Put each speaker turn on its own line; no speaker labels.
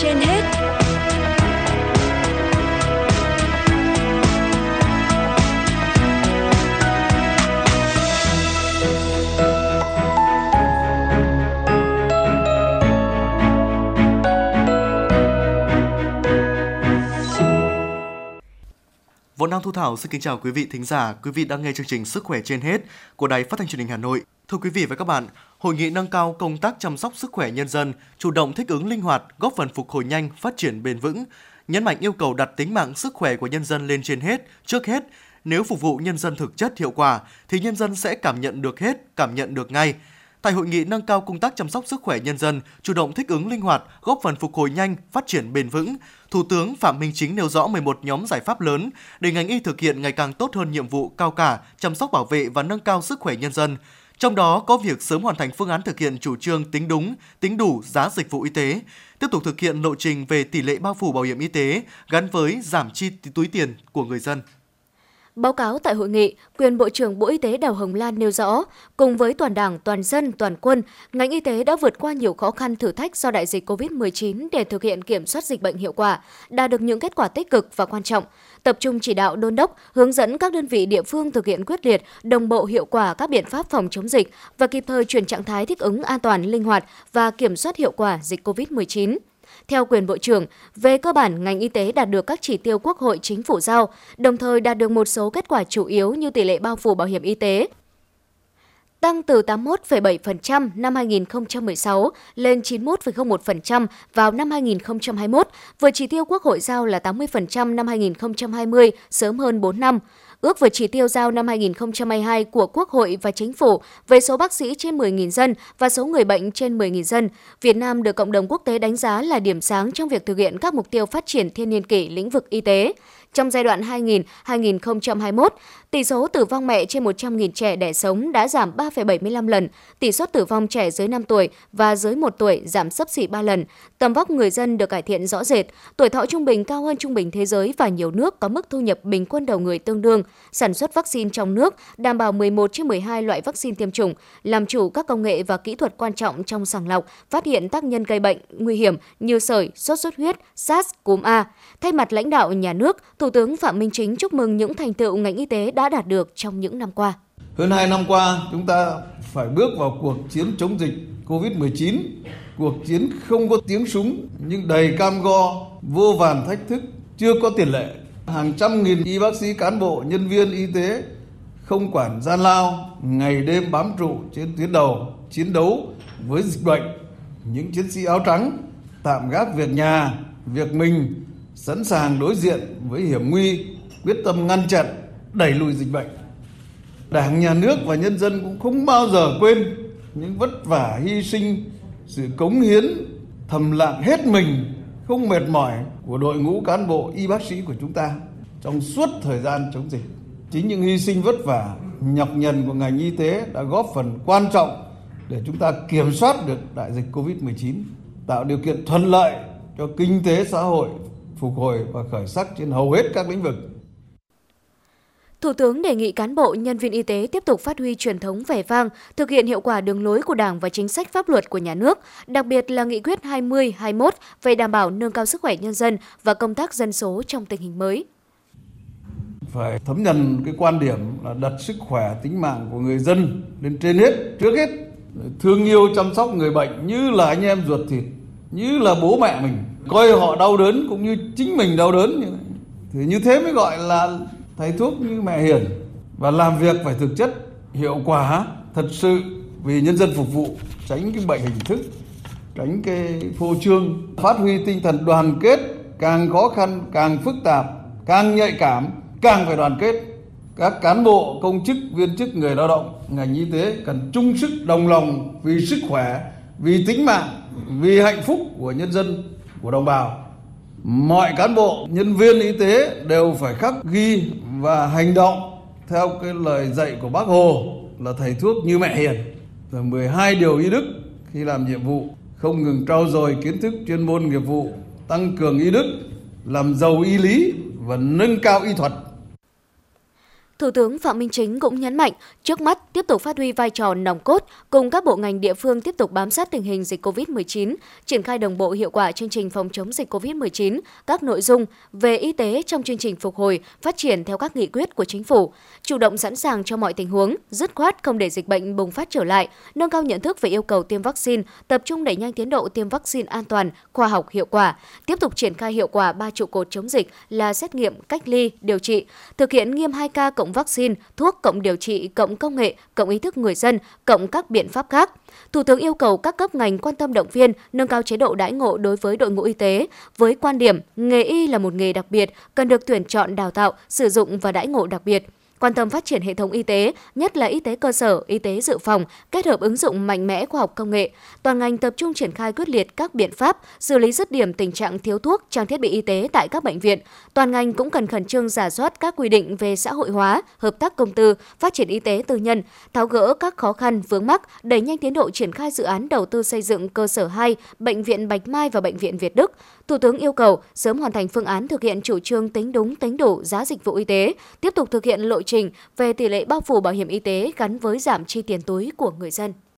trên
Võ Nam Thu Thảo xin kính chào quý vị thính giả, quý vị đang nghe chương trình Sức khỏe trên hết của Đài Phát thanh Truyền hình Hà Nội. Thưa quý vị và các bạn, hội nghị nâng cao công tác chăm sóc sức khỏe nhân dân, chủ động thích ứng linh hoạt, góp phần phục hồi nhanh, phát triển bền vững, nhấn mạnh yêu cầu đặt tính mạng sức khỏe của nhân dân lên trên hết, trước hết. Nếu phục vụ nhân dân thực chất hiệu quả thì nhân dân sẽ cảm nhận được hết, cảm nhận được ngay. Tại hội nghị nâng cao công tác chăm sóc sức khỏe nhân dân, chủ động thích ứng linh hoạt, góp phần phục hồi nhanh, phát triển bền vững, Thủ tướng Phạm Minh Chính nêu rõ 11 nhóm giải pháp lớn để ngành y thực hiện ngày càng tốt hơn nhiệm vụ cao cả chăm sóc bảo vệ và nâng cao sức khỏe nhân dân. Trong đó có việc sớm hoàn thành phương án thực hiện chủ trương tính đúng, tính đủ giá dịch vụ y tế, tiếp tục thực hiện lộ trình về tỷ lệ bao phủ bảo hiểm y tế gắn với giảm chi túi tiền của người dân.
Báo cáo tại hội nghị, quyền Bộ trưởng Bộ Y tế Đào Hồng Lan nêu rõ, cùng với toàn đảng, toàn dân, toàn quân, ngành y tế đã vượt qua nhiều khó khăn thử thách do đại dịch COVID-19 để thực hiện kiểm soát dịch bệnh hiệu quả, đạt được những kết quả tích cực và quan trọng. Tập trung chỉ đạo đôn đốc, hướng dẫn các đơn vị địa phương thực hiện quyết liệt, đồng bộ hiệu quả các biện pháp phòng chống dịch và kịp thời chuyển trạng thái thích ứng an toàn, linh hoạt và kiểm soát hiệu quả dịch COVID-19. Theo quyền Bộ trưởng, về cơ bản ngành y tế đạt được các chỉ tiêu Quốc hội chính phủ giao, đồng thời đạt được một số kết quả chủ yếu như tỷ lệ bao phủ bảo hiểm y tế, tăng từ 81,7% năm 2016 lên 91,01% vào năm 2021, vượt chỉ tiêu Quốc hội giao là 80% năm 2020, sớm hơn 4 năm ước vượt chỉ tiêu giao năm 2022 của Quốc hội và Chính phủ về số bác sĩ trên 10.000 dân và số người bệnh trên 10.000 dân. Việt Nam được cộng đồng quốc tế đánh giá là điểm sáng trong việc thực hiện các mục tiêu phát triển thiên niên kỷ lĩnh vực y tế. Trong giai đoạn 2000-2021, tỷ số tử vong mẹ trên 100.000 trẻ đẻ sống đã giảm 3,75 lần, tỷ suất tử vong trẻ dưới 5 tuổi và dưới 1 tuổi giảm sấp xỉ 3 lần, tầm vóc người dân được cải thiện rõ rệt, tuổi thọ trung bình cao hơn trung bình thế giới và nhiều nước có mức thu nhập bình quân đầu người tương đương, sản xuất vaccine trong nước, đảm bảo 11 trên 12 loại vaccine tiêm chủng, làm chủ các công nghệ và kỹ thuật quan trọng trong sàng lọc, phát hiện tác nhân gây bệnh nguy hiểm như sởi, sốt xuất huyết, SARS, cúm A. Thay mặt lãnh đạo nhà nước, Thủ tướng Phạm Minh Chính chúc mừng những thành tựu ngành y tế đã đạt được trong những năm qua.
Hơn 2 năm qua, chúng ta phải bước vào cuộc chiến chống dịch COVID-19, cuộc chiến không có tiếng súng nhưng đầy cam go, vô vàn thách thức, chưa có tiền lệ. Hàng trăm nghìn y bác sĩ, cán bộ, nhân viên y tế không quản gian lao, ngày đêm bám trụ trên tuyến đầu, chiến đấu với dịch bệnh. Những chiến sĩ áo trắng tạm gác việc nhà, việc mình sẵn sàng đối diện với hiểm nguy, quyết tâm ngăn chặn, đẩy lùi dịch bệnh. Đảng, nhà nước và nhân dân cũng không bao giờ quên những vất vả hy sinh, sự cống hiến thầm lặng hết mình, không mệt mỏi của đội ngũ cán bộ y bác sĩ của chúng ta trong suốt thời gian chống dịch. Chính những hy sinh vất vả, nhọc nhằn của ngành y tế đã góp phần quan trọng để chúng ta kiểm soát được đại dịch Covid-19, tạo điều kiện thuận lợi cho kinh tế xã hội phục hồi và khởi sắc trên hầu hết các lĩnh vực.
Thủ tướng đề nghị cán bộ, nhân viên y tế tiếp tục phát huy truyền thống vẻ vang, thực hiện hiệu quả đường lối của Đảng và chính sách pháp luật của nhà nước, đặc biệt là nghị quyết 20-21 về đảm bảo nâng cao sức khỏe nhân dân và công tác dân số trong tình hình mới.
Phải thấm nhận cái quan điểm là đặt sức khỏe tính mạng của người dân lên trên hết, trước hết thương yêu chăm sóc người bệnh như là anh em ruột thịt, như là bố mẹ mình coi họ đau đớn cũng như chính mình đau đớn như thì như thế mới gọi là thầy thuốc như mẹ hiền. Và làm việc phải thực chất, hiệu quả, thật sự vì nhân dân phục vụ, tránh cái bệnh hình thức, tránh cái phô trương, phát huy tinh thần đoàn kết, càng khó khăn, càng phức tạp, càng nhạy cảm, càng phải đoàn kết. Các cán bộ, công chức, viên chức, người lao động, ngành y tế cần chung sức, đồng lòng vì sức khỏe, vì tính mạng, vì hạnh phúc của nhân dân của đồng bào. Mọi cán bộ, nhân viên y tế đều phải khắc ghi và hành động theo cái lời dạy của bác hồ là thầy thuốc như mẹ hiền. Rồi 12 điều y đức khi làm nhiệm vụ, không ngừng trau dồi kiến thức chuyên môn nghiệp vụ, tăng cường y đức, làm giàu y lý và nâng cao y thuật.
Thủ tướng Phạm Minh Chính cũng nhấn mạnh, trước mắt tiếp tục phát huy vai trò nòng cốt cùng các bộ ngành địa phương tiếp tục bám sát tình hình dịch COVID-19, triển khai đồng bộ hiệu quả chương trình phòng chống dịch COVID-19, các nội dung về y tế trong chương trình phục hồi, phát triển theo các nghị quyết của chính phủ, chủ động sẵn sàng cho mọi tình huống, dứt khoát không để dịch bệnh bùng phát trở lại, nâng cao nhận thức về yêu cầu tiêm vaccine, tập trung đẩy nhanh tiến độ tiêm vaccine an toàn, khoa học hiệu quả, tiếp tục triển khai hiệu quả ba trụ cột chống dịch là xét nghiệm, cách ly, điều trị, thực hiện nghiêm 2K cộng vaccine, thuốc cộng điều trị, cộng công nghệ, cộng ý thức người dân, cộng các biện pháp khác. Thủ tướng yêu cầu các cấp ngành quan tâm động viên, nâng cao chế độ đãi ngộ đối với đội ngũ y tế, với quan điểm nghề y là một nghề đặc biệt, cần được tuyển chọn đào tạo, sử dụng và đãi ngộ đặc biệt quan tâm phát triển hệ thống y tế, nhất là y tế cơ sở, y tế dự phòng, kết hợp ứng dụng mạnh mẽ khoa học công nghệ. Toàn ngành tập trung triển khai quyết liệt các biện pháp xử lý dứt điểm tình trạng thiếu thuốc, trang thiết bị y tế tại các bệnh viện. Toàn ngành cũng cần khẩn trương giả soát các quy định về xã hội hóa, hợp tác công tư, phát triển y tế tư nhân, tháo gỡ các khó khăn vướng mắc, đẩy nhanh tiến độ triển khai dự án đầu tư xây dựng cơ sở 2, bệnh viện Bạch Mai và bệnh viện Việt Đức. Thủ tướng yêu cầu sớm hoàn thành phương án thực hiện chủ trương tính đúng tính đủ giá dịch vụ y tế, tiếp tục thực hiện lộ trình về tỷ lệ bao phủ bảo hiểm y tế gắn với giảm chi tiền túi của người dân.